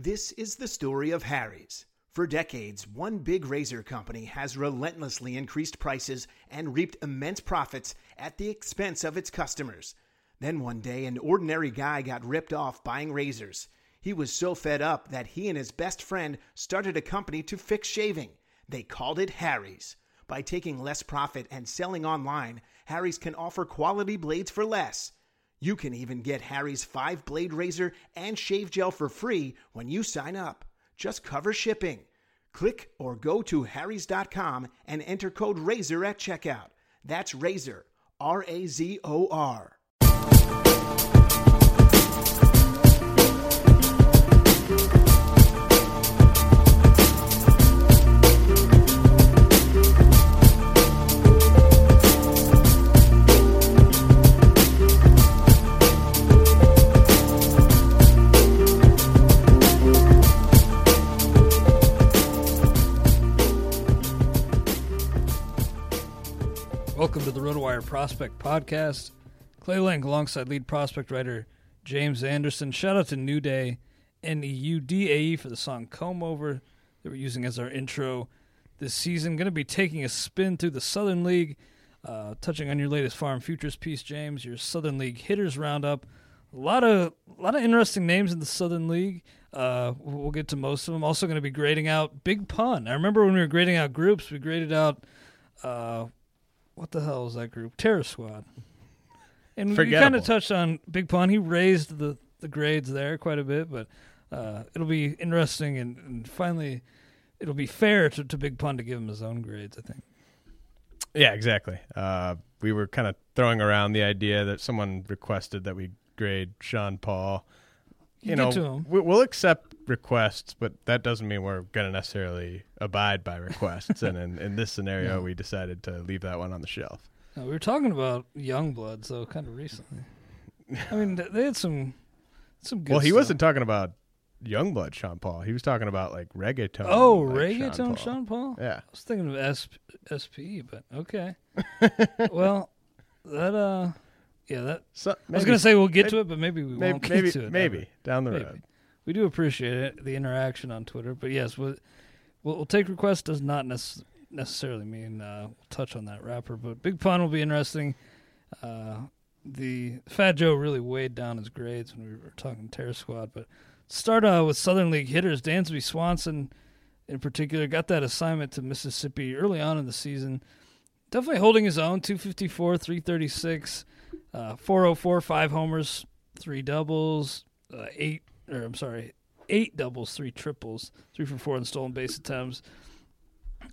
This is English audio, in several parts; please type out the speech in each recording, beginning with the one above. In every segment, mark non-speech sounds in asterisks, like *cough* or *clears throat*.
This is the story of Harry's. For decades, one big razor company has relentlessly increased prices and reaped immense profits at the expense of its customers. Then one day, an ordinary guy got ripped off buying razors. He was so fed up that he and his best friend started a company to fix shaving. They called it Harry's. By taking less profit and selling online, Harry's can offer quality blades for less. You can even get Harry's 5 blade razor and shave gel for free when you sign up. Just cover shipping. Click or go to harrys.com and enter code RAZOR at checkout. That's RAZOR, R A Z O R. Prospect Podcast. Clay Link alongside lead prospect writer James Anderson. Shout out to New Day, N E U D A E, for the song Comb Over that we're using as our intro this season. Going to be taking a spin through the Southern League, uh, touching on your latest Farm Futures piece, James, your Southern League hitters roundup. A lot of a lot of interesting names in the Southern League. Uh, we'll get to most of them. Also going to be grading out Big Pun. I remember when we were grading out groups, we graded out uh, what the hell is that group? Terror Squad. And we kind of touched on Big Pun. He raised the, the grades there quite a bit, but uh, it'll be interesting and, and finally it'll be fair to, to Big Pun to give him his own grades, I think. Yeah, exactly. Uh, we were kind of throwing around the idea that someone requested that we grade Sean Paul. You You know, get to him. we- we'll accept requests, but that doesn't mean we're going to necessarily abide by requests. and in, in this scenario, No. we decided to leave that one on the shelf. We were talking about Youngblood, so kind of recently. I mean, they had some some good well, he stuff. wasn't talking about Youngblood Sean Paul. He was talking about like reggaeton. Oh, like, reggaeton Sean Paul? Yeah. I was thinking of S- SP, but okay. *laughs* well, that uh, yeah, that So, I was gonna say we'll get maybe- to it, but maybe we maybe, won't get maybe, to it. maybe ever. down the Maybe. road. We do appreciate it, the interaction on Twitter, but yes, we'll, we'll, take requests does not nec- necessarily mean uh, we'll touch on that rapper, but Big Pun will be interesting. Uh, the Fat Joe really weighed down his grades when we were talking Terror Squad. But start uh, with Southern League hitters. Dansby Swanson, in particular, got that assignment to Mississippi early on in the season. Definitely holding his own 254, 336, uh, 404, five homers, three doubles, uh, eight, or I'm sorry, eight doubles, three triples, three for four in stolen base attempts.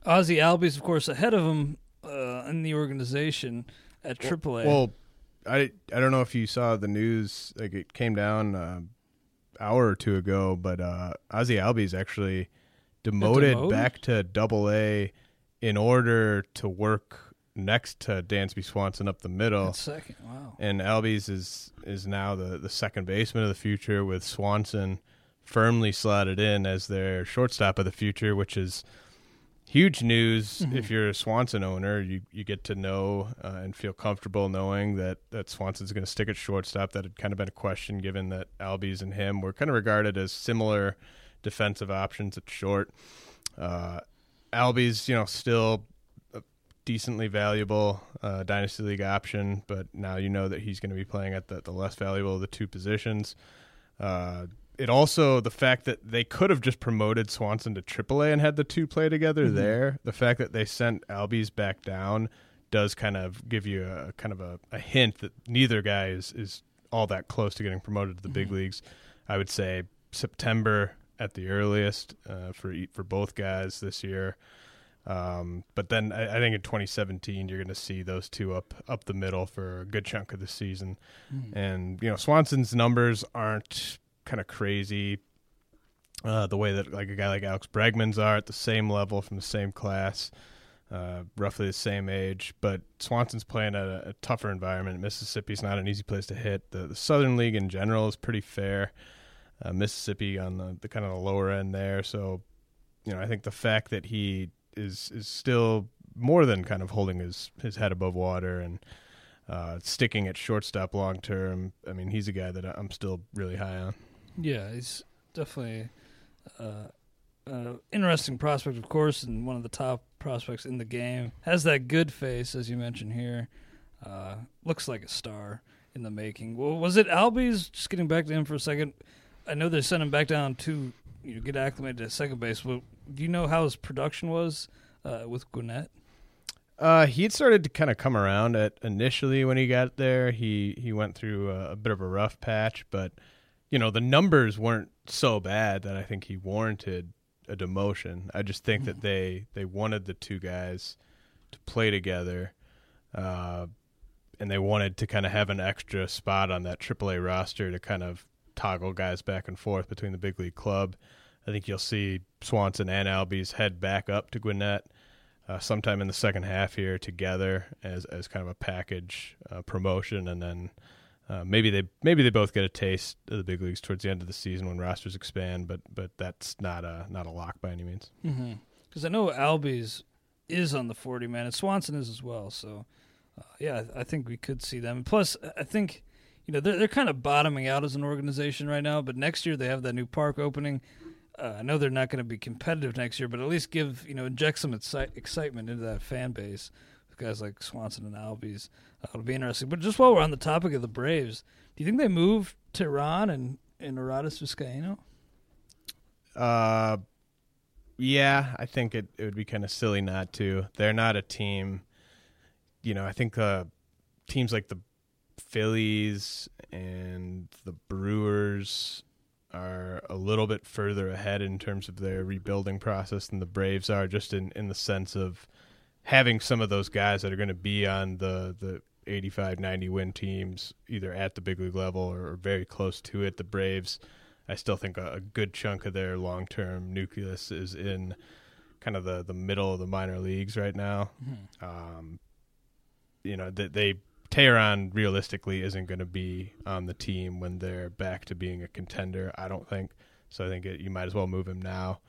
Ozzie Albies, of course, ahead of him uh, in the organization at AAA. Well, I I don't know if you saw the news. Like it came down uh, hour or two ago, but uh, Ozzie Albies actually demoted demoted? back to Double A in order to work next to Dansby Swanson up the middle. At second, wow. and Albies is is now the the second baseman of the future with Swanson firmly slotted in as their shortstop of the future, which is huge news if you're a Swanson owner. You you get to know uh, and feel comfortable knowing that that Swanson's going to stick at shortstop. That had kind of been a question given that Albies and him were kind of regarded as similar defensive options at short. Uh, Albies, you know, still decently valuable uh, dynasty league option, but now you know that he's going to be playing at the, the less valuable of the two positions. Uh, it also the fact that they could have just promoted Swanson to AAA and had the two play together there. The fact that they sent Albies back down does kind of give you a kind of a, a hint that neither guy is is all that close to getting promoted to the big leagues. I would say September at the earliest uh, for for both guys this year. Um, but then I, I think in 2017 you're going to see those two up up the middle for a good chunk of the season, and you know Swanson's numbers aren't kind of crazy. Uh, the way that like a guy like Alex Bregman's are at the same level from the same class, uh, roughly the same age. But Swanson's playing at a, a tougher environment. Mississippi's not an easy place to hit. The, the Southern League in general is pretty fair. Uh, Mississippi on the, the kind of the lower end there. So, you know, I think the fact that he is is still more than kind of holding his his head above water and uh, sticking at shortstop long term. I mean, he's a guy that I'm still really high on. Yeah, he's definitely uh, uh, interesting prospect, of course, and one of the top prospects in the game. Has that good face, as you mentioned here. Uh, looks like a star in the making. Well, was it Albies? Just getting back to him for a second. I know they sent him back down to you know, get acclimated to second base. But do you know how his production was uh, with Gwinnett? Uh, he had started to kind of come around at initially when he got there. He he went through a, a bit of a rough patch, but you know the numbers weren't so bad that I think he warranted a demotion. I just think that they they wanted the two guys to play together, uh, and they wanted to kind of have an extra spot on that AAA roster to kind of toggle guys back and forth between the big league club. I think you'll see Swanson and Albies head back up to Gwinnett uh, sometime in the second half here together as as kind of a package uh, promotion, and then uh, maybe they maybe they both get a taste of the big leagues towards the end of the season when rosters expand. But but that's not a not a lock by any means. Because I know Albies is on the 40 man, and Swanson is as well. So, uh, yeah, I, I think we could see them. Plus, I think you know they're they're kind of bottoming out as an organization right now. But next year they have that new park opening. Uh, I know they're not going to be competitive next year, but at least give you know inject some exci- excitement into that fan base with guys like Swanson and Albies. Uh, it'll be interesting. But just while we're on the topic of the Braves, do you think they move Teheran and and Arodys Vizcaino? Uh, yeah, I think it, it would be kind of silly not to. They're not a team. You know, I think uh, teams like the Phillies and the Brewers are a little bit further ahead in terms of their rebuilding process than the Braves are, just in, in the sense of having some of those guys that are going to be on the, the 85, 90 win teams, either at the big league level or very close to it. The Braves, I still think a, a good chunk of their long term nucleus is in kind of the, the middle of the minor leagues right now. Um, you know, they, they Teheran realistically isn't going to be on the team when they're back to being a contender. I don't think so. I think it, you might as well move him now.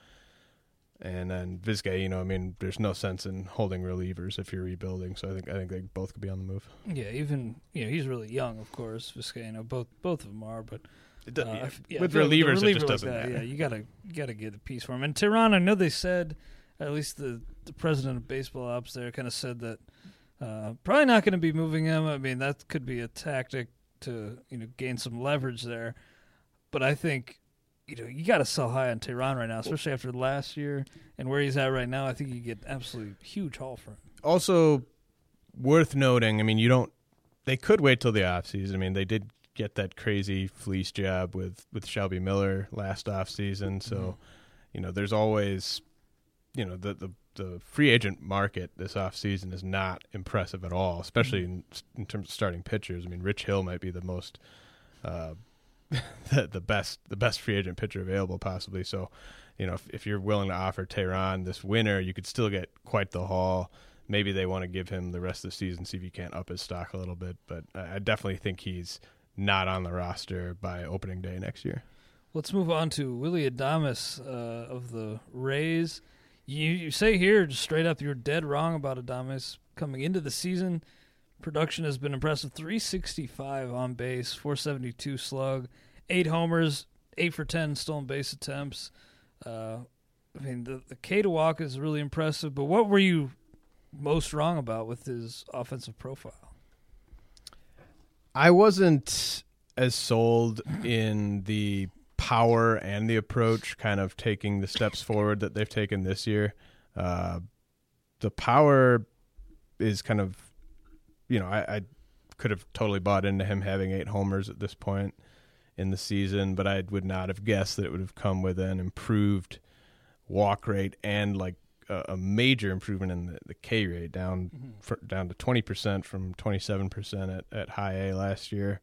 And then Vizca, you know, I mean, there's no sense in holding relievers if you're rebuilding. So I think I think they both could be on the move. Yeah, even you know he's really young, of course. Vizcaino, both both of them are, but uh, if- yeah, with you the relievers, it just doesn't that, matter. Yeah, you gotta you gotta get a piece for him. And Teheran, I know they said, at least the the president of baseball ops there kind of said that Uh, probably not going to be moving him. I mean, that could be a tactic to you know gain some leverage there. But I think you know you got to sell high on Teheran right now, especially after last year and where he's at right now. I think you get absolutely huge haul for him. Also, worth noting. I mean, you don't. They could wait till the offseason. I mean, they did get that crazy fleece job with with Shelby Miller last offseason. So, mm-hmm. you know, there's always, you know, the the the free agent market this offseason is not impressive at all, especially mm-hmm. in, in terms of starting pitchers. I mean, Rich Hill might be the most uh, *laughs* the, the best the best free agent pitcher available possibly. So, you know, if, if you're willing to offer Teheran this winter, you could still get quite the haul. Maybe they want to give him the rest of the season, see if you can't up his stock a little bit. But I definitely think he's not on the roster by opening day next year. Let's move on to Willy Adames uh, of the Rays. You, you say here, just straight up, you're dead wrong about Adames coming into the season. Production has been impressive 365 on base, 472 slug, eight homers, eight for 10 stolen base attempts. Uh, I mean, the, the K to walk is really impressive, but what were you most wrong about with his offensive profile? I wasn't as sold in the power and the approach, kind of taking the steps forward that they've taken this year. Uh, the power is kind of, you know, I, I could have totally bought into him having eight homers at this point in the season, but I would not have guessed that it would have come with an improved walk rate and like a, a major improvement in the, the K rate down mm-hmm. for, down to twenty percent from twenty seven percent at at high A last year.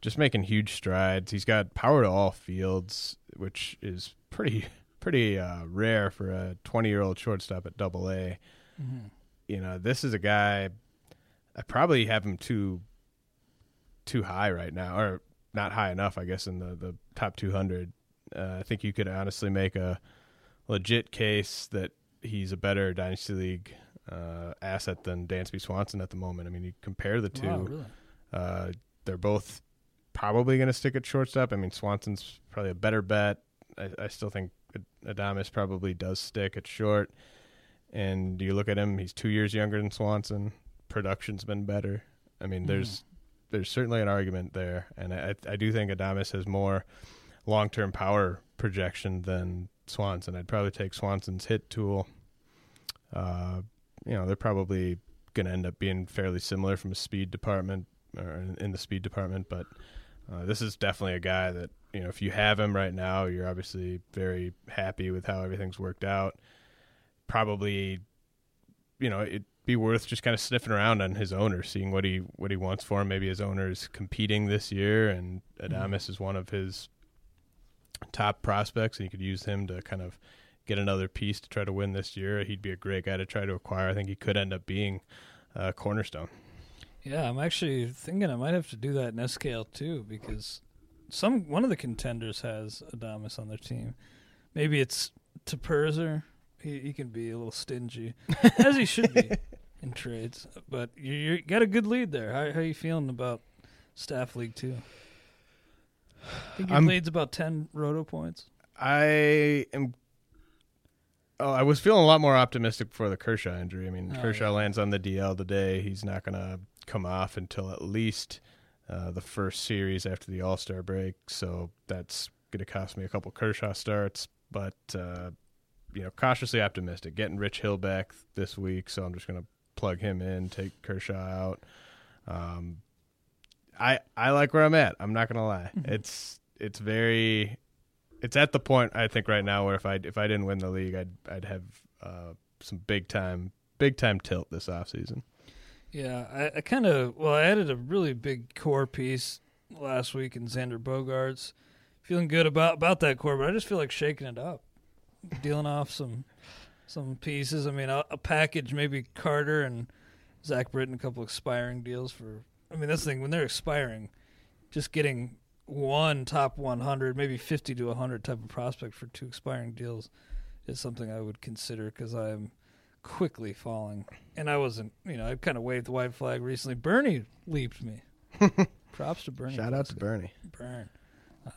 Just making huge strides. He's got power to all fields, which is pretty *laughs* pretty uh, rare for a twenty year old shortstop at Double A. Mm-hmm. You know, this is a guy. I probably have him too too high right now, or not high enough, I guess, in the the top two hundred. Uh, I think you could honestly make a legit case that he's a better dynasty league uh, asset than Dansby Swanson at the moment. I mean, you compare the two, wow, really? uh, they're both probably going to stick at shortstop. I mean, Swanson's probably a better bet. I, I still think Adames probably does stick at short. And you look at him; he's two years younger than Swanson. Production's been better. I mean, there's mm. there's certainly an argument there, and I I do think Adames has more long term power projection than Swanson. I'd probably take Swanson's hit tool. Uh, you know, they're probably going to end up being fairly similar from a speed department or in, in the speed department, but uh, this is definitely a guy that you know if you have him right now, you're obviously very happy with how everything's worked out. Probably, you know, it'd be worth just kind of sniffing around on his owner, seeing what he what he wants for him. Maybe his owner is competing this year, and Adames mm-hmm. is one of his top prospects, and you could use him to kind of get another piece to try to win this year. He'd be a great guy to try to acquire. I think he could end up being a cornerstone. Yeah, I'm actually thinking I might have to do that in SKL too because some one of the contenders has Adames on their team. Maybe it's Tepurzer. He he can be a little stingy, *laughs* as he should be in trades. But you, you got a good lead there. How how are you feeling about staff league two? I think your I'm, lead's about ten roto points. I am. Oh, I was feeling a lot more optimistic before the Kershaw injury. I mean, oh, Kershaw yeah. lands on the DL today. He's not going to come off until at least uh, the first series after the All Star break. So that's going to cost me a couple Kershaw starts. But uh, you know, cautiously optimistic. Getting Rich Hill back this week, so I'm just going to plug him in, take Kershaw out. Um, I I like where I'm at. I'm not gonna lie. Mm-hmm. It's it's very it's at the point I think right now where if I if I didn't win the league, I'd I'd have uh, some big time big time tilt this off season. Yeah, I, I kind of well, I added a really big core piece last week in Xander Bogaerts. Feeling good about about that core, but I just feel like shaking it up, dealing off some some pieces. I mean, a, a package maybe Carter and Zach Britton, a couple expiring deals for I mean, that's the thing when they're expiring, just getting one top 100, maybe 50 to 100 type of prospect for two expiring deals is something I would consider because I'm quickly falling. And I wasn't, you know, I kind of waved the white flag recently. Bernie leaped me. *laughs* Props to Bernie. Shout out to Bernie. Burn.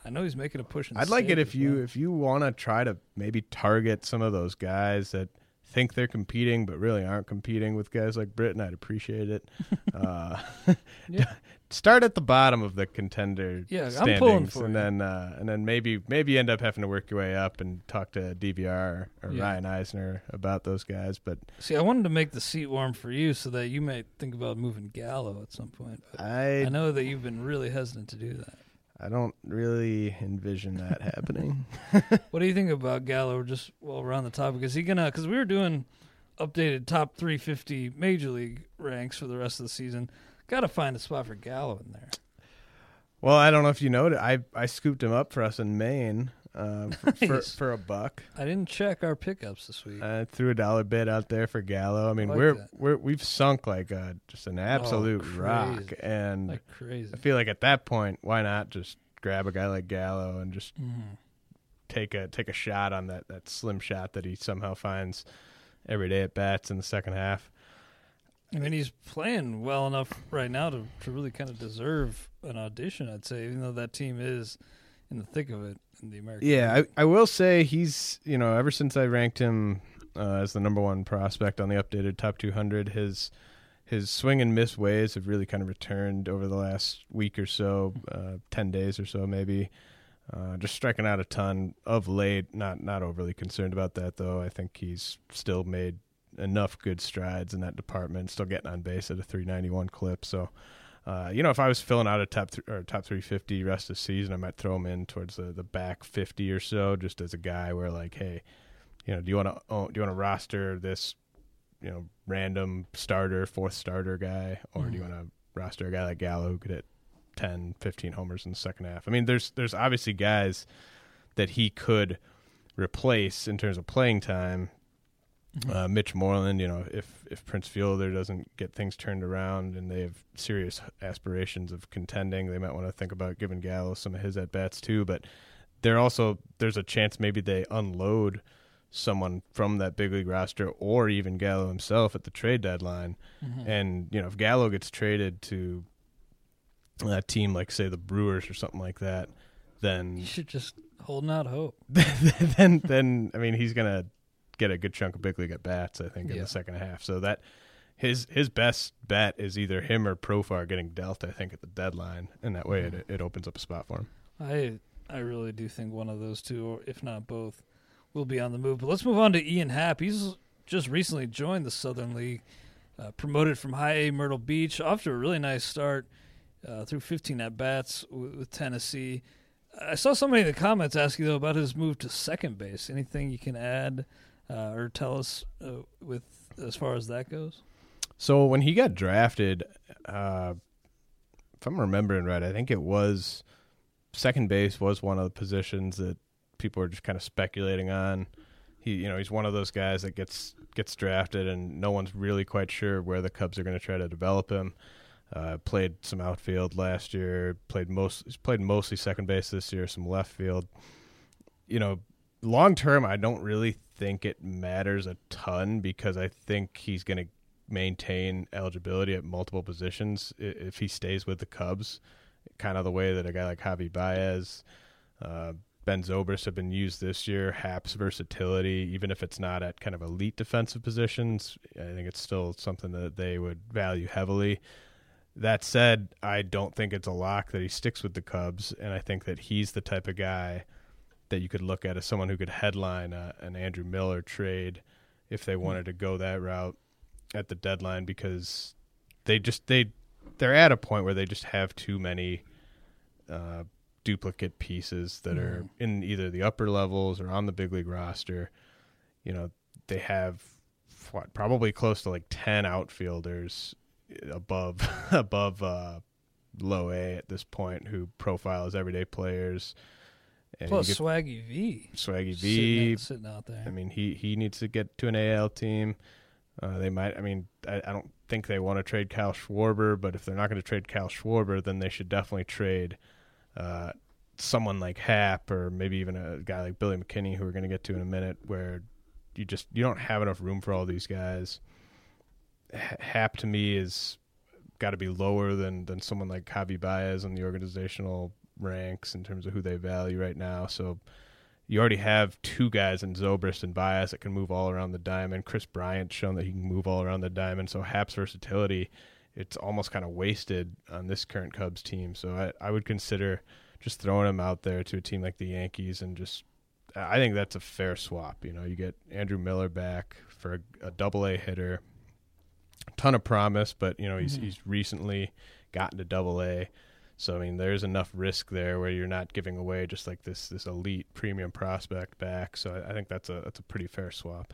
I know he's making a push. I'd like it if you if you want to try to maybe target some of those guys that think they're competing, but really aren't competing with guys like Britton, I'd appreciate it. *laughs* uh, *laughs* Yeah. *laughs* start at the bottom of the contender Yeah, I'm standings, pulling for and you. then uh, and then maybe maybe end up having to work your way up and talk to DVR or, or Yeah. Ryan Eisner about those guys. But See, I wanted to make the seat warm for you so that you might think about moving Gallo at some point. But I I know that you've been really hesitant to do that. I don't really envision that happening. *laughs* What do you think about Gallo? Just while we're on the topic, is he gonna? Because we were doing updated top 350 major league ranks for the rest of the season. Got to find a spot for Gallo in there. Well, I don't know if you know, I I scooped him up for us in Maine uh, *laughs* for, for Nice. for a buck. I didn't check our pickups this week. I threw a dollar bid out there for Gallo. I mean, like we're that. Oh, we're we've sunk like a, just an absolute crazy. rock, and like crazy. I feel like at that point, why not just grab a guy like Gallo and just Mhm. take a take a shot on that that slim shot that he somehow finds every day at bats in the second half. I mean, he's playing well enough right now to, to really kind of deserve an audition, I'd say, even though that team is in the thick of it in the American Yeah. I, I will say he's you know ever since I ranked him uh, as the number one prospect on the updated top 200, his his swing and miss ways have really kind of returned over the last week or so, uh, ten days or so maybe. Uh, just striking out a ton of late. Not not overly concerned about that though. I think he's still made enough good strides in that department. Still getting on base at a 391 clip. So, uh, you know, if I was filling out a top th- or top 350 rest of the season, I might throw him in towards the, the back 50 or so, just as a guy where like, hey, you know, do you want to do you want to roster this, you know, random starter, fourth starter guy, or do you want to roster a guy like Gallo who could hit 10, 15 homers in the second half? I mean, there's there's obviously guys that he could replace in terms of playing time. Uh, Mitch Moreland, you know, if if Prince Fielder doesn't get things turned around and they have serious aspirations of contending, they might want to think about giving Gallo some of his at bats too. But there also there's a chance maybe they unload someone from that big league roster or even Gallo himself at the trade deadline. And you know, if Gallo gets traded to a team like say the Brewers or something like that, then You should just holding out hope. *laughs* then then I mean he's gonna get a good chunk of big league at bats. I think in Yeah. the second half. So that his his best bet is either him or Profar getting dealt. I think at the deadline, and that way it it opens up a spot for him. I I really do think one of those two, or if not both, will be on the move. But let's move on to Ian Happ. He's just recently joined the Southern League, uh, promoted from High A Myrtle Beach, off to a really nice start uh, through 15 at bats with, with Tennessee. I saw somebody in the comments ask you though about his move to second base. Anything you can add uh, or tell us uh, with as far as that goes? So when he got drafted, uh, if I'm remembering right, I think it was second base was one of the positions that people were just kind of speculating on. He, you know, he's one of those guys that gets gets drafted, and no one's really quite sure where the Cubs are going to try to develop him. Uh, played some outfield last year. Played most. Played mostly second base this year. Some left field. You know, long term, I don't really think it matters a ton because I think he's going to maintain eligibility at multiple positions if he stays with the Cubs, kind of the way that a guy like Javi Baez, uh, Ben Zobrist have been used this year. Happ's versatility, even if it's not at kind of elite defensive positions, I think it's still something that they would value heavily. That said, I don't think it's a lock that he sticks with the Cubs, and I think that he's the type of guy that you could look at as someone who could headline a, an Andrew Miller trade if they wanted to go that route at the deadline because they just they they're at a point where they just have too many uh, duplicate pieces that are in either the upper levels or on the big league roster. You know, they have what probably close to like ten outfielders above *laughs* above uh, low A at this point who profile as everyday players. And Plus get Swaggy V, Swaggy sitting V, out, sitting out there. I mean, he he needs to get to an AL team. Uh, they might. I mean, I, I don't think they want to trade Kyle Schwarber, but if they're not going to trade Kyle Schwarber, then they should definitely trade uh, someone like Happ or maybe even a guy like Billy McKinney, who we're going to get to in a minute, where you just you don't have enough room for all these guys. Happ to me is got to be lower than than someone like Javi Baez in the organizational ranks in terms of who they value right now. So you already have two guys in Zobrist and Baez that can move all around the diamond. Kris Bryant's shown that he can move all around the diamond. So Happ's versatility, it's almost kind of wasted on this current Cubs team. So I, I would consider just throwing him out there to a team like the Yankees and just I think that's a fair swap. You know, you get Andrew Miller back for a, a double A hitter, a ton of promise, but you know he's mm-hmm. he's recently gotten to double A. So I mean, there's enough risk there where you're not giving away just like this this elite premium prospect back. So I, I think that's a that's a pretty fair swap.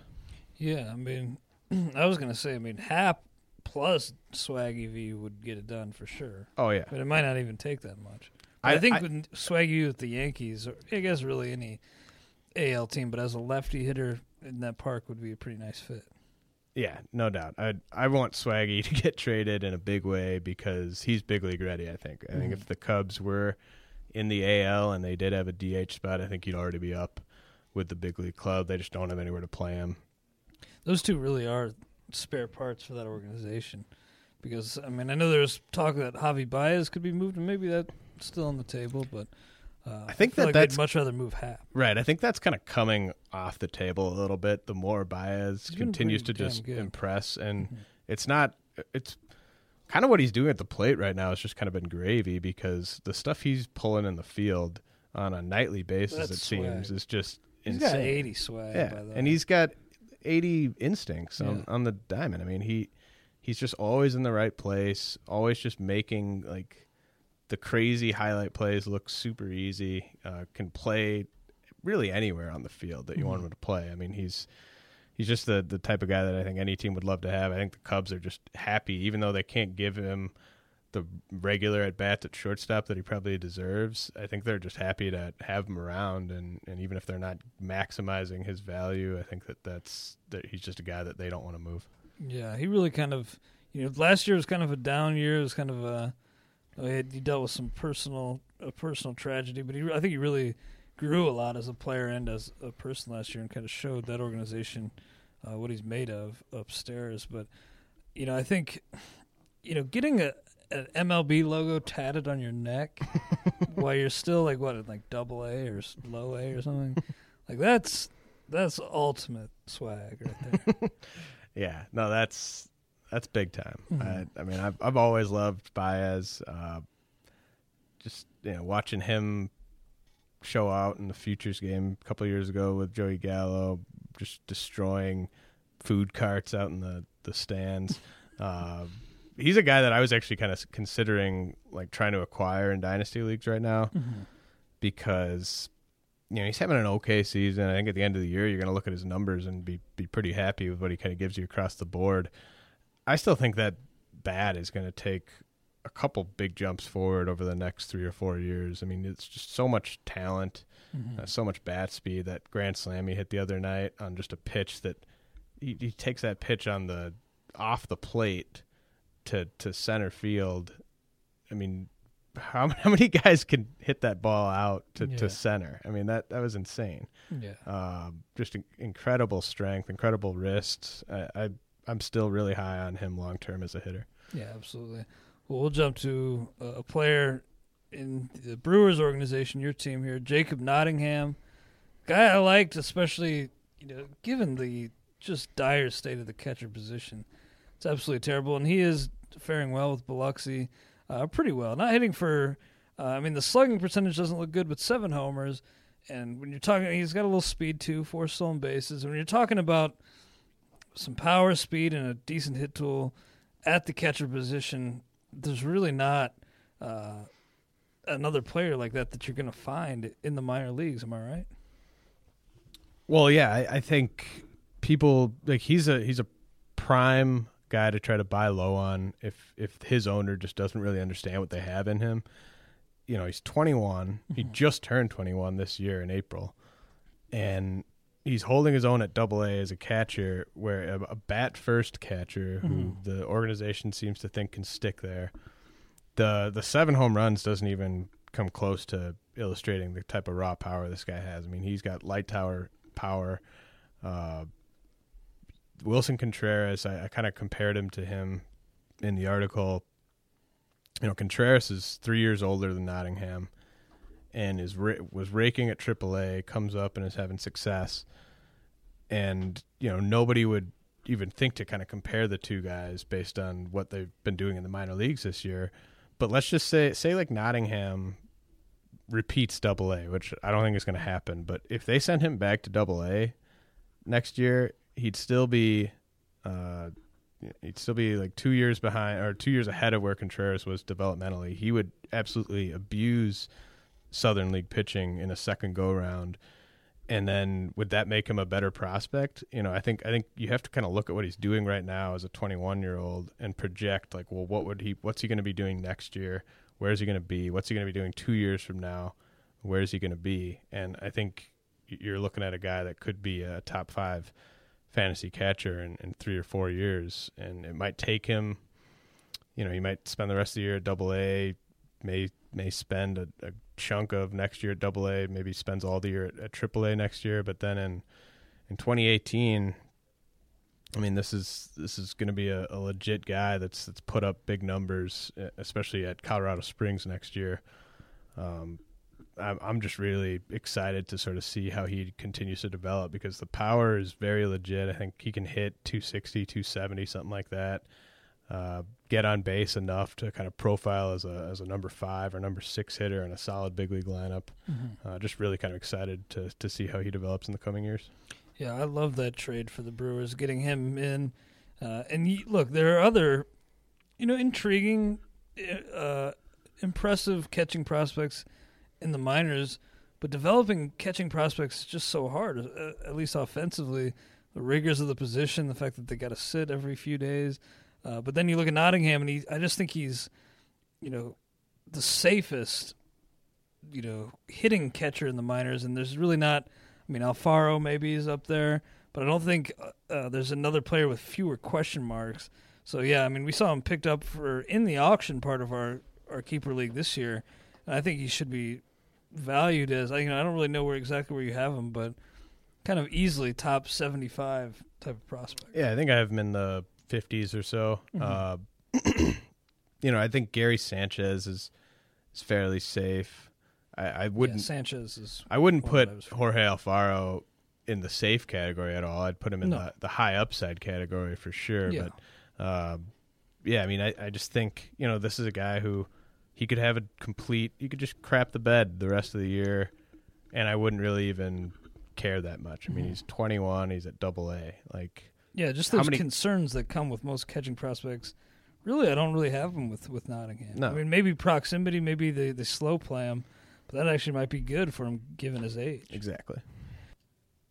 Yeah, I mean, *clears throat* I was gonna say, I mean, Happ plus Swaggy V would get it done for sure. Oh yeah, but it might not even take that much. I, I, think I, with Swaggy with the Yankees, or I guess really any AL team, but as a lefty hitter in that park would be a pretty nice fit. Yeah, no doubt. I I want Swaggy *laughs* to get traded in a big way because he's big league ready. I think. I mm-hmm. think if the Cubs were in the AL and they did have a DH spot, I think he'd already be up with the big league club. They just don't have anywhere to play him. Those two really are spare parts for that organization. Because I mean, I know there's talk that Javi Baez could be moved, and maybe that's still on the table, but uh, I think I that like that's much rather move Happ. Right. I think that's kind of coming off the table a little bit. The more Baez continues to just good. impress, and mm-hmm. it's not. It's kind of what he's doing at the plate right now. It's just kind of been gravy because the stuff he's pulling in the field on a nightly basis, that's it seems, is just he's insane. got eighty swag. Yeah, and he's got eighty instincts on, yeah. on the diamond. I mean, he he's just always in the right place, always just making like the crazy highlight plays look super easy. Uh, can play really anywhere on the field that you mm-hmm. want him to play. I mean, he's he's just the the type of guy that I think any team would love to have. I think the Cubs are just happy, even though they can't give him the regular at bats at shortstop that he probably deserves. I think they're just happy to have him around, and, and even if they're not maximizing his value, I think that that's that he's just a guy that they don't want to move. Yeah, he really kind of you know last year was kind of a down year. It was kind of a he dealt with some personal a personal tragedy, but he I think he really grew a lot as a player and as a person last year, and kind of showed that organization uh, what he's made of upstairs. But you know, I think you know getting a an MLB logo tatted on your neck *laughs* while you're still like what like double A or low A or something *laughs* like that's that's ultimate swag right there. *laughs* yeah, no, that's that's big time. Mm-hmm. I, I, mean, I've I've always loved Baez. Uh, just you know, watching him show out in the futures game a couple years ago with Joey Gallo, just destroying food carts out in the the stands. *laughs* uh, he's a guy that I was actually kind of considering like trying to acquire in dynasty leagues right now mm-hmm. because you know he's having an okay season. I think at the end of the year you're going to look at his numbers and be be pretty happy with what he kind of gives you across the board. I still think that bat is going to take a couple big jumps forward over the next three or four years. I mean, it's just so much talent, mm-hmm. uh, so much bat speed. That grand slam he hit the other night on just a pitch that he, he takes that pitch on the off the plate to to center field. I mean, how *laughs* how many guys can hit that ball out to, yeah. to center? I mean that that was insane. Yeah, um, just incredible strength, incredible wrists. I, I I'm still really high on him long term as a hitter. Yeah, absolutely. Well, we'll jump to a player in the Brewers organization, your team here, Jacob Nottingham. Guy I liked, especially you know, given the just dire state of the catcher position. It's absolutely terrible, and he is faring well with Biloxi, uh, pretty well. Not hitting for, uh, I mean, the slugging percentage doesn't look good, but seven homers. And when you're talking, he's got a little speed too, four stolen bases. When you're talking about some power, speed, and a decent hit tool at the catcher position, there's really not uh, another player like that that you're going to find in the minor leagues. Am I right? Well, yeah, I, I think people like he's a he's a prime guy to try to buy low on if if his owner just doesn't really understand what they have in him. You know, he's 21. Mm-hmm. He just turned 21 this year in April, and he's holding his own at Double A as a catcher, where a, a bat first catcher who Mhm. the organization seems to think can stick there. The the seven home runs doesn't even come close to illustrating the type of raw power this guy has. I mean, he's got light tower power. Uh, Willson Contreras, I, I kind of compared him to him in the article. You know, Contreras is three years older than Nottingham, and is was raking at AAA, comes up and is having success, and you know nobody would even think to kind of compare the two guys based on what they've been doing in the minor leagues this year. But let's just say say like Nottingham repeats double A, which I don't think is going to happen, but if they send him back to double A next year, he'd still be uh, he'd still be like 2 years behind or 2 years ahead of where Contreras was developmentally. He would absolutely abuse Southern League pitching in a second go round and then would that make him a better prospect? You know, I think I think you have to kind of look at what he's doing right now as a 21 year old and project like, well, what would he? What's he going to be doing next year? Where is he going to be? What's he going to be doing two years from now? Where is he going to be? And I think you're looking at a guy that could be a top five fantasy catcher in, in three or four years, and it might take him. You know, he might spend the rest of the year at Double A, may may spend a, a chunk of next year at Double A, maybe spends all the year at, Triple A next year, but then in in 2018, I mean, this is this is going to be a, a, legit guy that's that's put up big numbers, especially at Colorado Springs next year. Um, I'm I'm just really excited to sort of see how he continues to develop because the power is very legit. I think he can hit 260, 270, something like that uh, get on base enough to kind of profile as a as a number five or number six hitter in a solid big league lineup. Mm-hmm. Uh, just really kind of excited to to see how he develops in the coming years. Yeah, I love that trade for the Brewers, getting him in. Uh, and he, look, there are other, you know, intriguing, uh, impressive catching prospects in the minors, but developing catching prospects is just so hard. Uh, at least offensively, the rigors of the position, the fact that they got to sit every few days. Uh, but then you look at Nottingham, and he, I just think he's, you know, the safest, you know, hitting catcher in the minors. And there's really not, I mean, Alfaro maybe is up there, but I don't think uh, uh, there's another player with fewer question marks. So yeah, I mean, we saw him picked up for in the auction part of our our keeper league this year, and I think he should be valued as. You know, I don't really know where exactly where you have him, but kind of easily top seventy five type of prospect. Yeah, I think I have him in the 50s or so. Mm-hmm. Uh, *clears throat* you know, I think Gary Sanchez is is fairly safe. I, I wouldn't yeah, Sanchez is. I wouldn't put Jorge Alfaro in the safe category at all. I'd put him in no. the, the high upside category for sure. Yeah. But uh, yeah, I mean, I, I just think you know this is a guy who he could have a complete. He could just crap the bed the rest of the year, and I wouldn't really even care that much. I mean, mm-hmm. he's 21. He's at Double A. Like yeah, just those many... concerns that come with most catching prospects. Really, I don't really have them with with Nottingham. No. I mean, maybe proximity, maybe they they slow play him, but that actually might be good for him given his age. Exactly.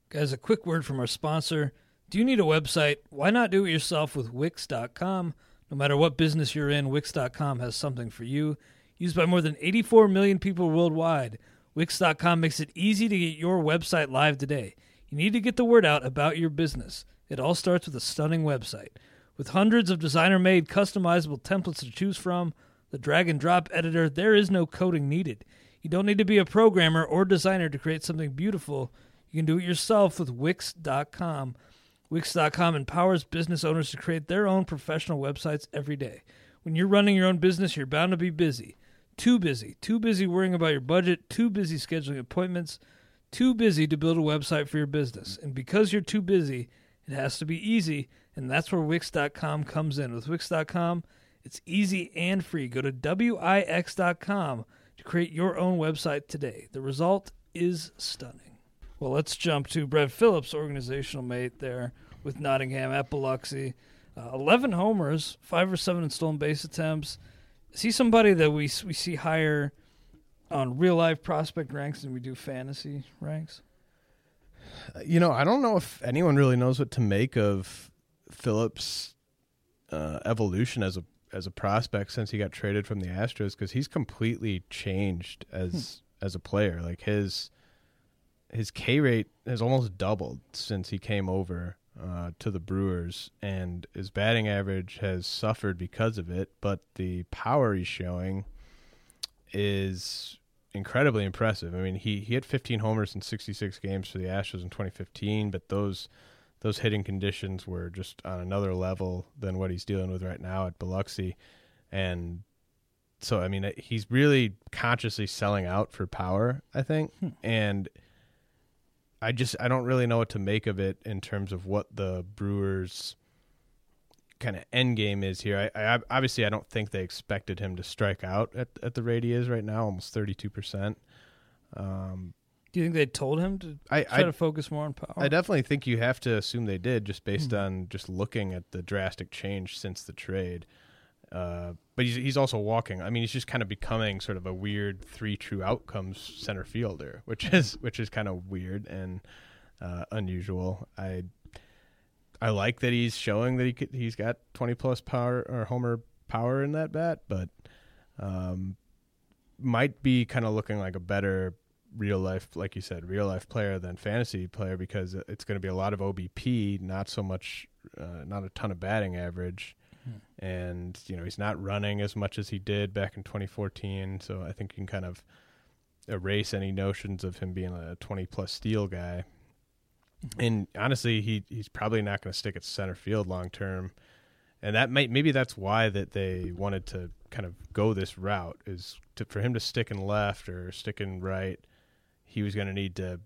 Guys, a quick word from our sponsor. Do you need a website? Why not do it yourself with Wix.com? No matter what business you're in, Wix.com has something for you. Used by more than 84 million people worldwide, Wix.com makes it easy to get your website live today. You need to get the word out about your business. It all starts with a stunning website. With hundreds of designer made customizable templates to choose from, the drag and drop editor, there is no coding needed. You don't need to be a programmer or designer to create something beautiful. You can do it yourself with Wix.com. Wix.com empowers business owners to create their own professional websites every day. When you're running your own business, you're bound to be busy. Too busy. Too busy worrying about your budget. Too busy scheduling appointments. Too busy to build a website for your business. And because you're too busy, it has to be easy, and that's where Wix.com comes in. With Wix.com, it's easy and free. Go to Wix.com to create your own website today. The result is stunning. Well, let's jump to Brett Phillips, organizational mate there with Nottingham at Biloxi. Uh, 11 homers, 5 or 7 in stolen base attempts. Is he somebody that we, we see higher on real life prospect ranks than we do fantasy ranks? You know, I don't know if anyone really knows what to make of Phillips' uh, evolution as a as a prospect since he got traded from the Astros because he's completely changed as hmm. as a player. Like his his K rate has almost doubled since he came over uh, to the Brewers, and his batting average has suffered because of it. But the power he's showing is incredibly impressive. I mean, he he hit 15 homers in 66 games for the Astros in 2015, but those those hitting conditions were just on another level than what he's dealing with right now at Biloxi. And so I mean, he's really consciously selling out for power, I think, Hmm. and I just I don't really know what to make of it in terms of what the Brewers kind of end game is here. I, I obviously I don't think they expected him to strike out at at the rate he is right now, almost thirty two percent. Um, Do you think they told him to I try I, to focus more on power? I definitely think you have to assume they did just based Hmm. on just looking at the drastic change since the trade. Uh, but he's he's also walking. I mean, he's just kind of becoming sort of a weird three true outcomes center fielder, which *laughs* is which is kind of weird and uh, unusual. I I like that he's showing that he could, he's got twenty plus power or homer power in that bat, but um, might be kind of looking like a better real life, like you said, real life player than fantasy player because it's going to be a lot of OBP, not so much, uh, not a ton of batting average. Hmm. And, you know, he's not running as much as he did back in 2014. So I think you can kind of erase any notions of him being a 20 plus steal guy. And honestly, he he's probably not going to stick at center field long term. And that might maybe that's why that they wanted to kind of go this route is to for him to stick in left or stick in right he was going to need to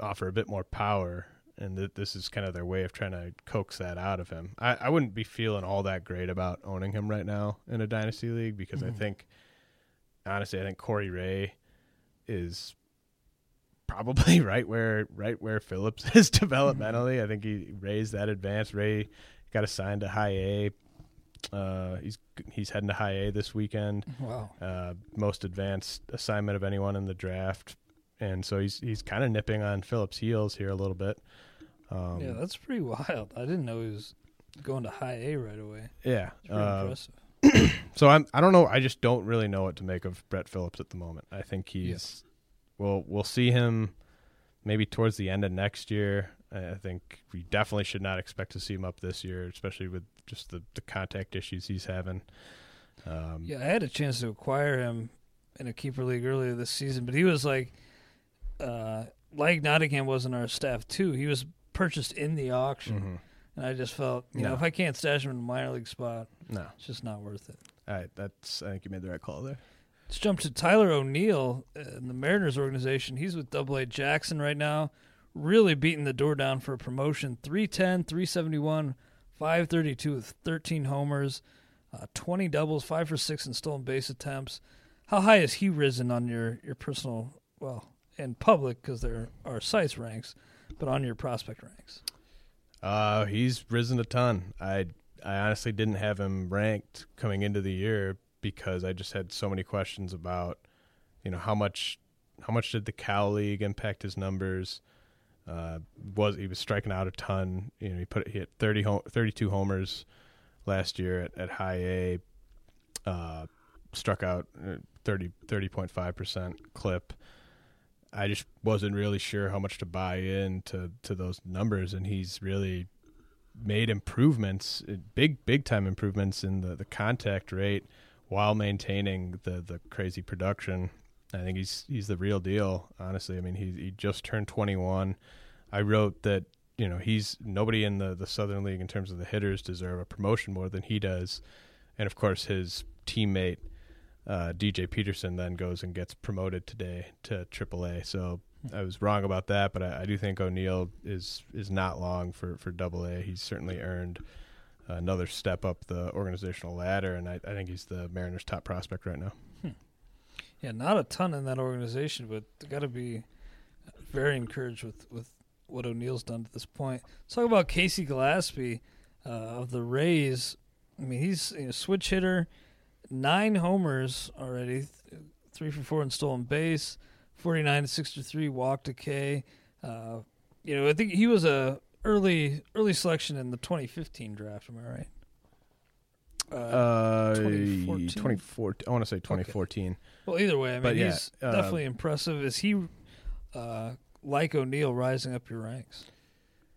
offer a bit more power, and that this is kind of their way of trying to coax that out of him. I, I wouldn't be feeling all that great about owning him right now in a dynasty league because I Mhm. think, honestly, I think Corey Ray is probably *laughs* right where right where Phillips is *laughs* developmentally. I think he raised that advance. Ray got assigned to high A. Uh, he's he's heading to high A this weekend wow. uh, most advanced assignment of anyone in the draft, and so he's he's kind of nipping on Phillips' heels here a little bit. Um, yeah, that's pretty *laughs* wild. I didn't know he was going to high A right away. yeah. Uh, impressive. *coughs* so I'm I don't know. I just don't really know what to make of Brett Phillips at the moment. I think he's well we'll see him maybe towards the end of next year. I think we definitely should not expect to see him up this year, especially with just the, the contact issues he's having. Um, Yeah, I had a chance to acquire him in a keeper league earlier this season, but he was like, uh, like Nottingham was in our staff too. He was purchased in the auction, mhm. and I just felt, you know, if I can't stash him in a minor league spot, No, it's just not worth it. all right. That's I think you made the right call there. Let's jump to Tyler O'Neill in the Mariners organization. He's with Double A Jackson right now, really beating the door down for a promotion. 310, 371, 532 with 13 homers, uh, 20 doubles, 5 for 6 in stolen base attempts. How high has he risen on your, your personal, well, in public, because there are sites ranks, but on your prospect ranks? Uh, he's risen a ton. I I honestly didn't have him ranked coming into the year because I just had so many questions about, you know, how much how much did the Cal League impact his numbers? Uh, was he was striking out a ton? You know, he put he hit 30 home, 32 homers last year at, at high A. Uh, struck out uh, 30 30.5 percent clip. I just wasn't really sure how much to buy in to, to those numbers, and he's really made improvements, uh, big big time improvements in the, the contact rate while maintaining the, the crazy production. I think he's he's the real deal. Honestly, I mean he he just turned 21. I wrote that you know he's nobody in the the Southern League in terms of the hitters deserve a promotion more than he does, and of course his teammate uh, DJ Peterson then goes and gets promoted today to AAA. So I was wrong about that, but I, I do think O'Neill is is not long for for Double A. He's certainly earned another step up the organizational ladder, and I, I think he's the Mariners' top prospect right now. Yeah, not a ton in that organization, but got to be very encouraged with, with what O'Neill's done to this point. Let's talk about Casey Gillaspie uh, of the Rays. I mean, he's a switch hitter, nine homers already, th- three for four in stolen base, 49 to 63 walk to K. Uh, you know, I think he was a early early selection in the 2015 draft. Am I right? Uh, 2014? 2014. I want to say 2014. Well, either way, I mean, But yeah, he's uh, definitely impressive. Is he, uh, like O'Neill, rising up your ranks?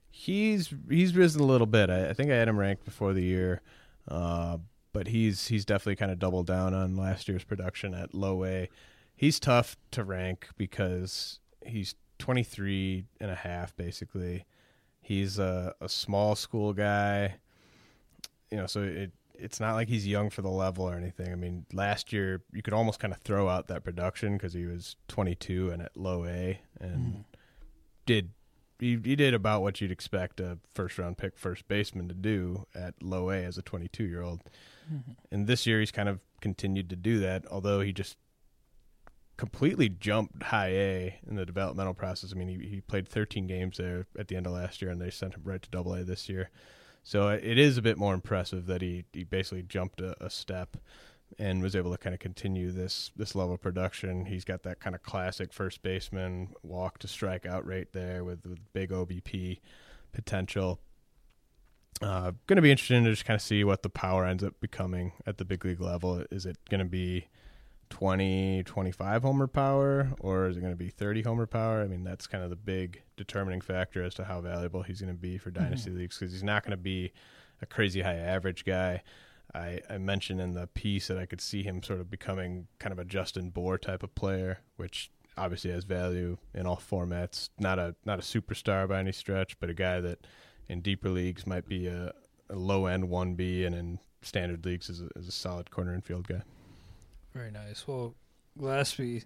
He's he's risen a little bit. I, I think I had him ranked before the year, uh, but he's he's definitely kind of doubled down on last year's production at low A. He's tough to rank because he's 23 and a half basically. He's a, a small school guy, you know, so it it's not like he's young for the level or anything. I mean, last year you could almost kind of throw out that production because he was 22 and at low A and mm. did he, he did about what you'd expect a first round pick first baseman to do at low A as a 22 year old. Mm-hmm. And this year he's kind of continued to do that, although he just completely jumped high A in the developmental process. I mean, he, he played 13 games there at the end of last year, and they sent him right to Double A this year. So uh, it is a bit more impressive that he, he basically jumped a, a step and was able to kind of continue this this level of production. He's got that kind of classic first baseman walk to strikeout rate there with, with big OBP potential. Uh, going to be interesting to just kind of see what the power ends up becoming at the big league level. Is it going to be 20, 25 homer power, or is it going to be 30 homer power? I mean, that's kind of the big determining factor as to how valuable he's going to be for dynasty mm-hmm. leagues because he's not going to be a crazy high average guy. I, I mentioned in the piece that I could see him sort of becoming kind of a Justin Bour type of player, which obviously has value in all formats. Not a not a superstar by any stretch, but a guy that in deeper leagues might be a, a low end one B, and in standard leagues is a, is a solid corner infield guy. Very nice. Well, Gillaspie,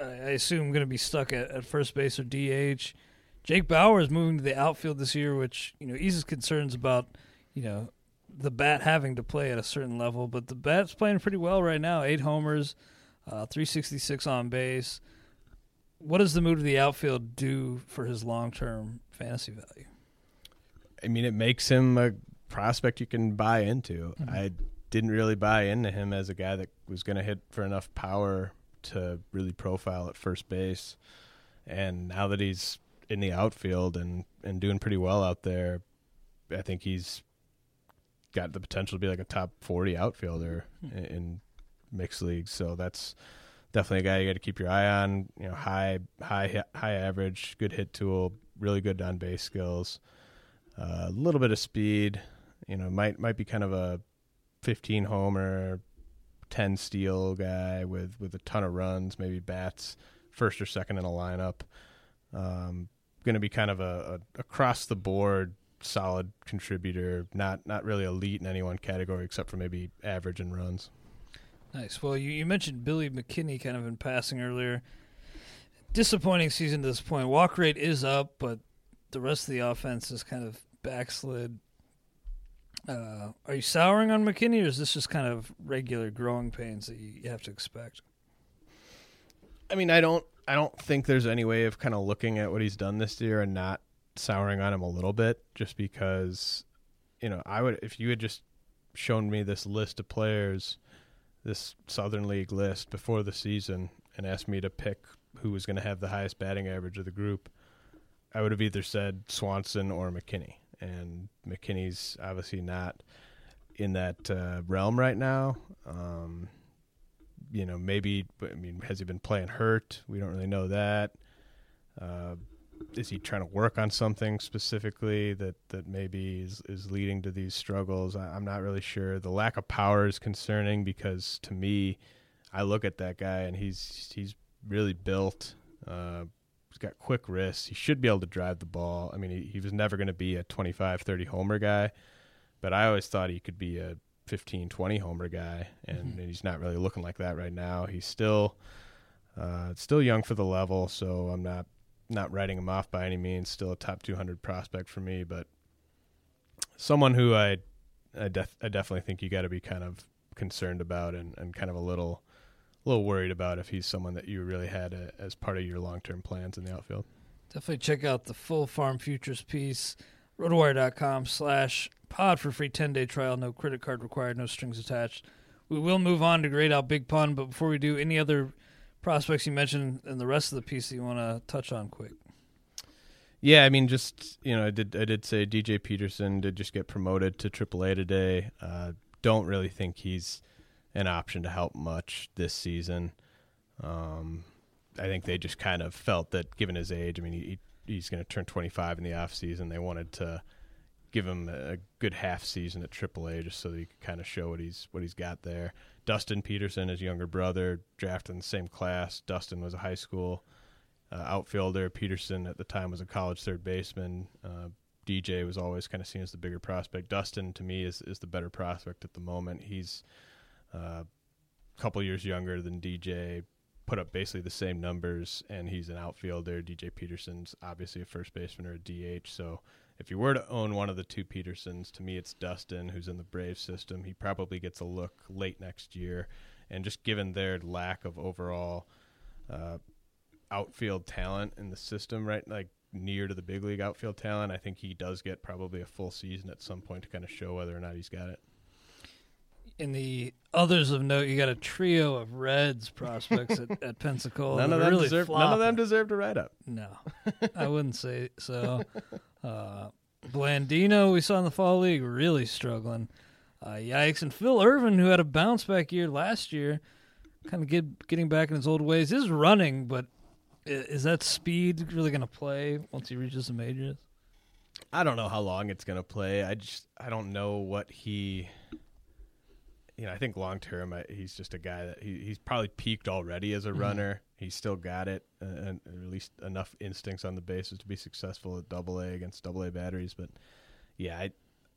I assume going to be stuck at, at first base or DH. Jake Bauers is moving to the outfield this year, which you know eases concerns about you know the bat having to play at a certain level. But the bat's playing pretty well right now. Eight homers, uh, 366 on base. What does the move to the outfield do for his long term fantasy value? I mean, it makes him a prospect you can buy into. Mm-hmm. I didn't really buy into him as a guy that was going to hit for enough power to really profile at first base. And now that he's in the outfield and, and doing pretty well out there, I think he's got the potential to be like a top 40 outfielder hmm. in, in mixed leagues. So that's definitely a guy you got to keep your eye on. You know, high, high, high average, good hit tool, really good on base skills, uh, a uh, little bit of speed. You know, might might be kind of a 15 homer, 10 steal guy with with a ton of runs, maybe bats first or second in a lineup. Um, going to be kind of a, a, across the board solid contributor, not not really elite in any one category except for maybe average in runs. Nice. Well, you, you mentioned Billy McKinney kind of in passing earlier. Disappointing season to this point. Walk rate is up, but the rest of the offense is kind of backslid. Uh, are you souring on McKinney, or is this just kind of regular growing pains that you, have to expect? I mean, I don't, I don't think there's any way of kind of looking at what he's done this year and not souring on him a little bit, just because, you know, I would if you had just shown me this list of players, this Southern League list before the season, and asked me to pick who was going to have the highest batting average of the group, I would have either said Swanson or McKinney and McKinney's obviously not in that uh, realm right now. Um, you know, maybe I mean, has he been playing hurt? We don't really know that. Uh, is he trying to work on something specifically that that maybe is is leading to these struggles? I, am not really sure. The lack of power is concerning because to me, I look at that guy and he's he's really built. Uh, He's got quick wrists. He should be able to drive the ball. I mean, he, he was never going to be a 25, 30 homer guy, but I always thought he could be a 15, 20 homer guy, and, mm-hmm. he's not really looking like that right now. He's still uh, still young for the level, so I'm not not writing him off by any means. Still a top 200 prospect for me, but someone who I I, def- I definitely think you got to be kind of concerned about and, and kind of a little a little worried about if he's someone that you really had a, as part of your long term plans in the outfield. Definitely check out the full farm futures piece, rotowire.com slash pod for free 10 day trial. No credit card required, no strings attached. We will move on to grade out Big Pun, but before we do, any other prospects you mentioned in the rest of the piece that you want to touch on quick? Yeah, I mean, just you know, I did I did say DJ Peterson did just get promoted to AAA today. Uh, don't really think he's an option to help much this season. Um, I think they just kind of felt that, given his age, I mean, he, he's going to turn 25 in the off season. They wanted to give him a good half season at AAA just so he could kind of show what he's what he's got there. Dustin Peterson, his younger brother, drafted in the same class. Dustin was a high school uh, outfielder. Peterson at the time was a college third baseman. Uh, DJ was always kind of seen as the bigger prospect. Dustin to me is is the better prospect at the moment. He's uh, a couple years younger than DJ, put up basically the same numbers, and he's an outfielder. DJ Peterson's obviously a first baseman or a DH. So if you were to own one of the two Petersons, to me it's Dustin, who's in the Braves system. He probably gets a look late next year, and just given their lack of overall uh, outfield talent in the system, right, like near to the big league outfield talent, I think he does get probably a full season at some point to kind of show whether or not he's got it. In the others of note, you got a trio of Reds prospects at, at Pensacola. none of them really deserve. None of them deserve to write up. No, *laughs* I wouldn't say so. Uh, Blandino, we saw in the fall league, really struggling. Uh, yikes! And Phil Ervin, who had a bounce back year last year, kind of get, getting back in his old ways, is running, but is that speed really going to play once he reaches the majors? I don't know how long it's gonna play. I just I don't know what he. You know, I think long term, he's just a guy that he, he's probably peaked already as a runner. He's still got it, uh, and at least enough instincts on the bases to be successful at Double A against Double A batteries. But yeah, I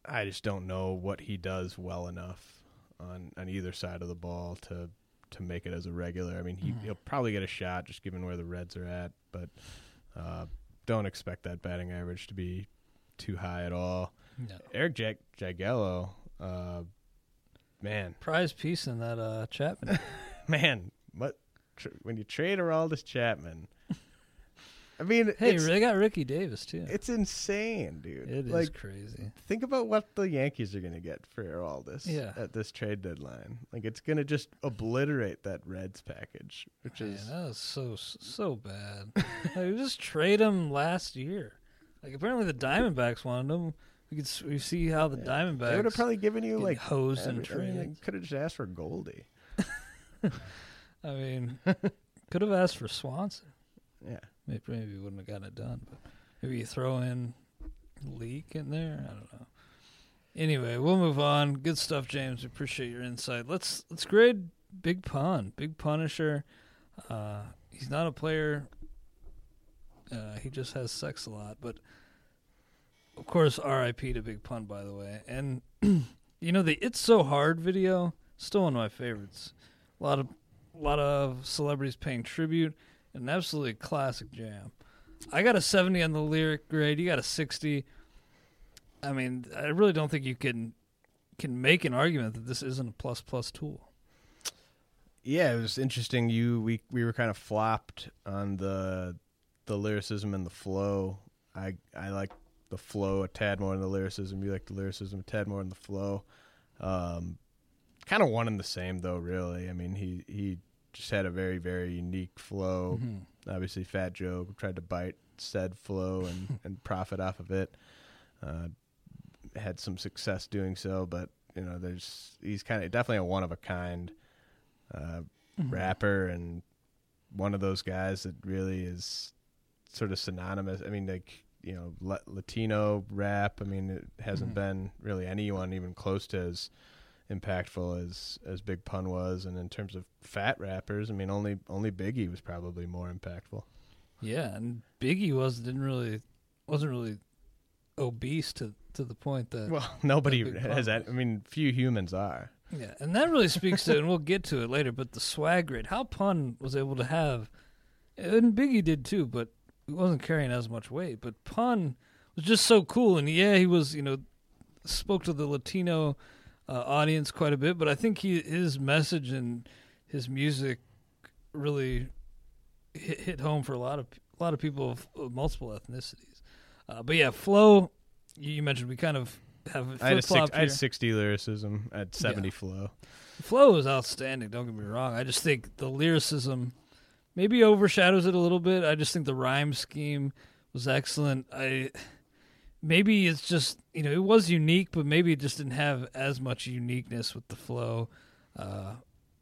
I just don't know what he does well enough on on either side of the ball to to make it as a regular. I mean, he, he'll probably get a shot just given where the Reds are at, but uh, don't expect that batting average to be too high at all. No. Eric Jag- Jagielo, uh, man, Prize piece in that uh, Chapman. *laughs* man, what tr- when you trade Aroldis Chapman? I mean, hey, they got Rookie Davis too. it's insane, dude. It is like, crazy. think about what the Yankees are going to get for Aroldis Yeah. at this trade deadline. Like, it's going to just obliterate that Reds package, which Man, is that was so so bad. like, just trade him last year. Like apparently the Diamondbacks wanted him. We could s- we see how the they would have probably given you like hosed and every- I mean, trades. they could have just asked for Goldie. *laughs* I mean, *laughs* could have asked for Swanson. Yeah. Maybe, maybe wouldn't have gotten it done. But maybe you throw in Leake in there. I don't know. Anyway, we'll move on. Good stuff, James. We appreciate your insight. Let's let's grade Big Pun, Big Punisher. Uh, he's not a player. Uh, he just has sex a lot, but of course, R.I.P. to Big Pun, by the way. And *clears throat* you know the "It's So Hard" video, still one of my favorites. A lot of a lot of celebrities paying tribute. An absolutely classic jam. I got a 70 on the lyric grade. You got a 60. I mean, I really don't think you can can make an argument that this isn't a plus plus tool. Yeah, it was interesting. You we we were kind of flopped on the the lyricism and the flow. I I like the flow a tad more than the lyricism. You like the lyricism a tad more than the flow. Um, kind of one and the same though. Really, I mean he he just had a very very unique flow. Obviously, Fat Joe tried to bite said flow and *laughs* and profit off of it. Uh, had some success doing so, but you know, there's he's kind of definitely a one of a kind uh, rapper and one of those guys that really is sort of synonymous. I mean, like you know, La- Latino rap. I mean, it hasn't mm-hmm. been really anyone even close to as impactful as as Big Pun was. And in terms of fat rappers, I mean, only only Biggie was probably more impactful. Yeah, and Biggie was didn't really wasn't really obese to to the point that Well, *laughs* nobody Big has that. I mean, few humans are. Yeah, and that really speaks to, and we'll get to it later. But the swag rate, how Pun was able to have, and Biggie did too, but he wasn't carrying as much weight. But Pun was just so cool, and yeah, he was, you know, spoke to the Latino uh, audience quite a bit. But I think he his message and his music really hit, hit home for a lot of a lot of people of, of multiple ethnicities. Uh, but yeah, flow. You mentioned we kind of have I had, a six, I had 60 lyricism at 70 flow. Flow is outstanding. Don't get me wrong. I just think the lyricism maybe overshadows it a little bit. I just think the rhyme scheme was excellent. I maybe it's just you know it was unique, but maybe it just didn't have as much uniqueness with the flow uh,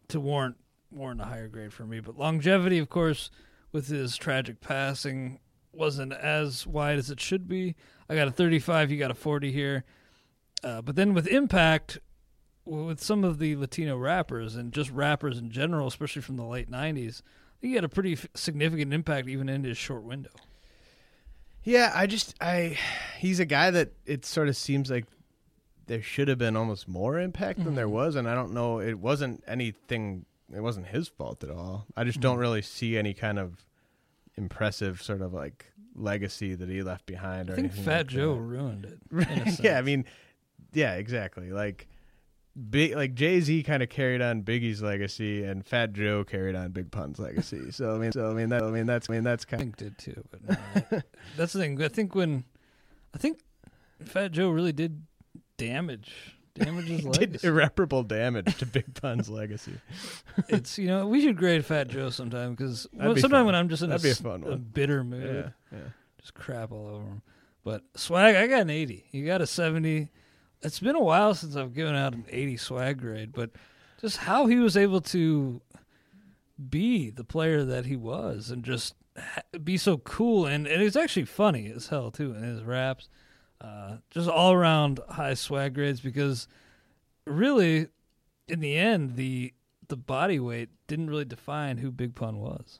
to warrant warrant a higher grade for me. But longevity, of course, with his tragic passing, wasn't as wide as it should be. I got a 35. You got a 40 here. Uh, but then with impact, with some of the Latino rappers and just rappers in general, especially from the late '90s, I think he had a pretty f- significant impact even in his short window. Yeah, I just I he's a guy that it sort of seems like there should have been almost more impact than there mm-hmm. was, and I don't know. It wasn't anything. It wasn't his fault at all. I just don't mm-hmm. really see any kind of impressive sort of like legacy that he left behind. Or I think anything Fat like Joe that. ruined it. *laughs* yeah, I mean, yeah, exactly. Like big, like Jay Z kind of carried on Biggie's legacy, and Fat Joe carried on Big Pun's legacy. So I mean, so I mean that, I mean that's, I mean that's I kind. think did too, but no, *laughs* that's the thing. I think when I think Fat Joe really did damage damage his *laughs* Did irreparable damage to Big Pun's legacy. *laughs* it's you know we should grade Fat Joe sometime because That'd be sometimes when I'm just in That'd a, be a fun a one. bitter mood, Yeah, yeah. just crap all over him. But swag, I got an 80. You got a 70. It's been a while since I've given out an 80 swag grade, but just how he was able to be the player that he was and just be so cool and, and it's actually funny as hell too in his raps. Uh, just all around high swag grades because really, in the end, the the body weight didn't really define who Big Pun was.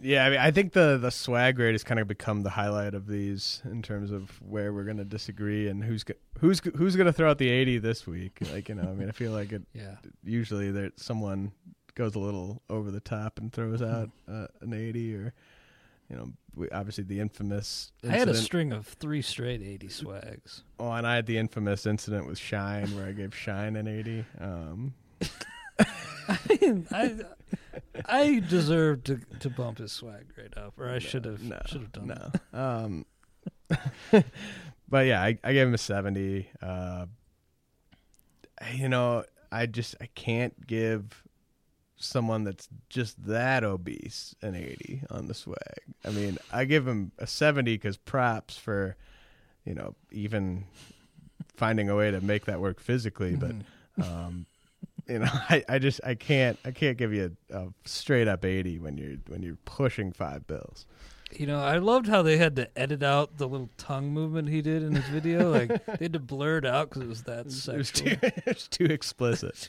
Yeah, I mean, I think the the swag rate has kind of become the highlight of these in terms of where we're going to disagree and who's go- who's who's going to throw out the eighty this week. Like you know, I mean, I feel like it *laughs* Yeah. usually there someone goes a little over the top and throws out uh, an eighty or you know, we, obviously the infamous. I had a string of three straight 80 swags. Oh, and I had the infamous incident with Shine where I gave Shine an eighty. Um, *laughs* I I *laughs* deserve to to bump his swag right up, or I should have no, should have done no. that. *laughs* Um, *laughs* but yeah, I, I gave him a seventy. Uh, you know, I just I can't give someone that's just that obese an eighty on the swag. I mean, I give him a seventy because props for you know even finding a way to make that work physically, but. Um, you know, *laughs* I, I just I can't I can't give you a, a straight up eighty when you're when you're pushing five bills. You know, I loved how they had to edit out the little tongue movement he did in his video. *laughs* Like they had to blur it out because it was that It was too, *laughs* it was too explicit.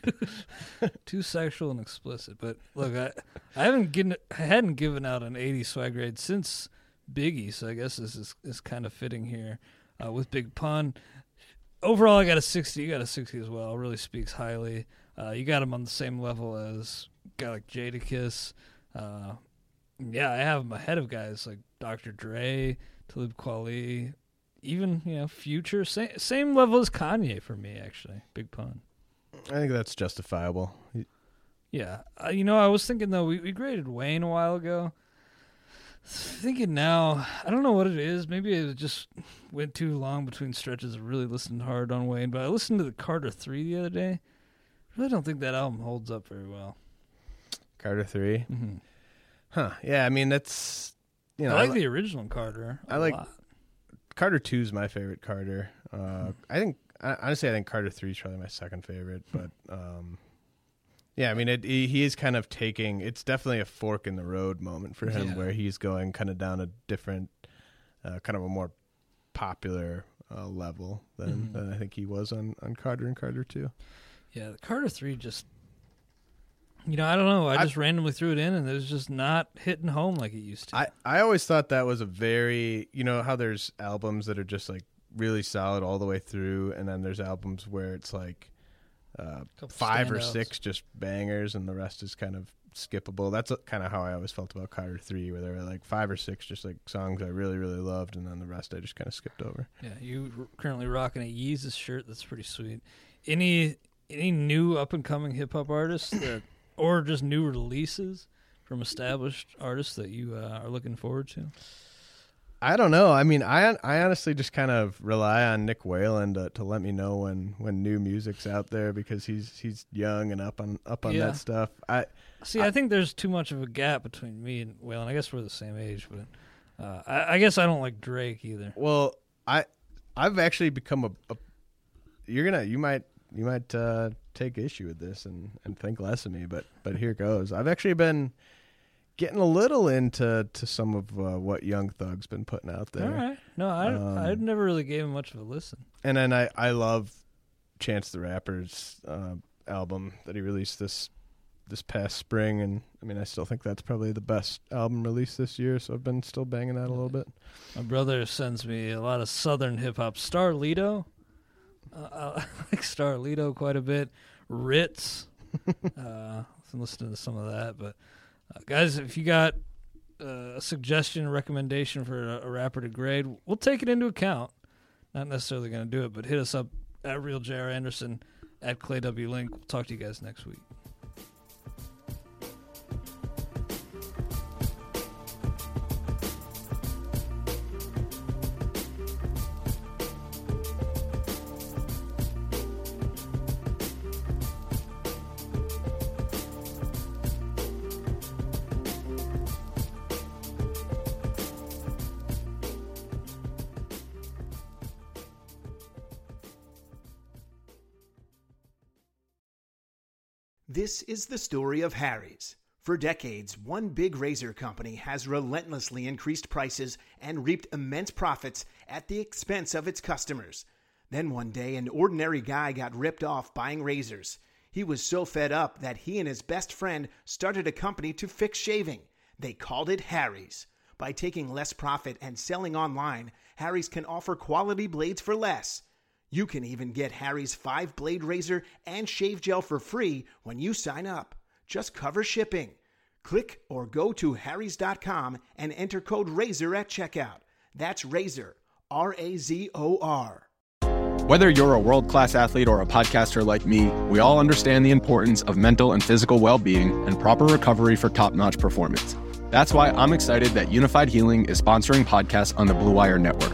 too sexual and explicit. But look, I I haven't given I hadn't given out an 80 swag grade since Biggie, so I guess this is is kind of fitting here uh, with Big Pun. Overall, I got a 60. You got a 60 as well. Really speaks highly. Uh, you got him on the same level as guy like Jadakiss. Uh, yeah, I have him ahead of guys like Dr. Dre, Talib Kweli, even you know Future. Same same level as Kanye for me, actually. Big Pun. I think that's justifiable. Yeah, uh, you know, I was thinking though we, we graded Wayne a while ago. Thinking now, I don't know what it is. Maybe it just went too long between stretches of really listening hard on Wayne. But I listened to the Carter Three the other day. Really don't think that album holds up very well. Carter 3 Mm-hmm. huh? Yeah, I mean that's you know I like I li- the original Carter. I like- lot. Carter two is my favorite Carter. Uh, I think I, honestly I think Carter three is probably my second favorite, but um, yeah, I mean it, he, he is kind of taking. It's definitely a fork in the road moment for him Yeah. where he's going kind of down a different, uh, kind of a more popular uh, level than, Mhm. than I think he was on on Carter and Carter two. Yeah, the Carter Three just. You know, I don't know. I, I- just randomly threw it in, and it was just not hitting home like it used to. I, I always thought that was a very you know how there's albums that are just like really solid all the way through and then there's albums where it's like uh, five or six just bangers and the rest is kind of skippable that's kind of how i always felt about carter 3 where there were like five or six just like songs i really really loved and then the rest i just kind of skipped over Yeah, you currently rocking a Yeezus shirt. That's pretty sweet. Any any new up and coming hip hop artists that, *coughs* or just new releases from established artists that you uh, are looking forward to? i don't know i mean i i honestly just kind of rely on nick whalen to, to let me know when when new music's out there because he's he's young and up on up on Yeah. that stuff i See, I, think there's too much of a gap between me and Whalen. I guess we're the same age, but uh, I, I guess I don't like Drake either. Well, I I've actually become a, a you're gonna you might you might uh, take issue with this and, and think less of me, but but here goes. I've actually been getting a little into to some of uh, what Young Thug's been putting out there, All right. No, I Um, I never really gave him much of a listen. and then I I love Chance the Rapper's uh, album that he released this this past spring, and I mean, I still think that's probably the best album released this year. So I've been still banging that a little bit. My brother sends me a lot of southern hip hop. Star Starlito, uh, I *laughs* like Starlito quite a bit. Rittz, *laughs* uh, I'm listening to some of that. But uh, guys, if you got uh, a suggestion, recommendation for a, a rapper to grade, we'll take it into account. Not necessarily going to do it, but hit us up at Real J.R. Anderson at Clay W. Link. We'll talk to you guys next week. This is the story of Harry's. For decades, one big razor company has relentlessly increased prices and reaped immense profits at the expense of its customers. Then one day, an ordinary guy got ripped off buying razors. He was so fed up that he and his best friend started a company to fix shaving. They called it Harry's. By taking less profit and selling online, Harry's can offer quality blades for less. You can even get Harry's 5 blade razor and shave gel for free when you sign up. Just cover shipping. Click or go to harrys.com and enter code RAZOR at checkout. That's RAZOR, R A Z O R. Whether you're a world class athlete or a podcaster like me, we all understand the importance of mental and physical well being and proper recovery for top notch performance. That's why I'm excited that Unifyd Healing is sponsoring podcasts on the Blue Wire Network.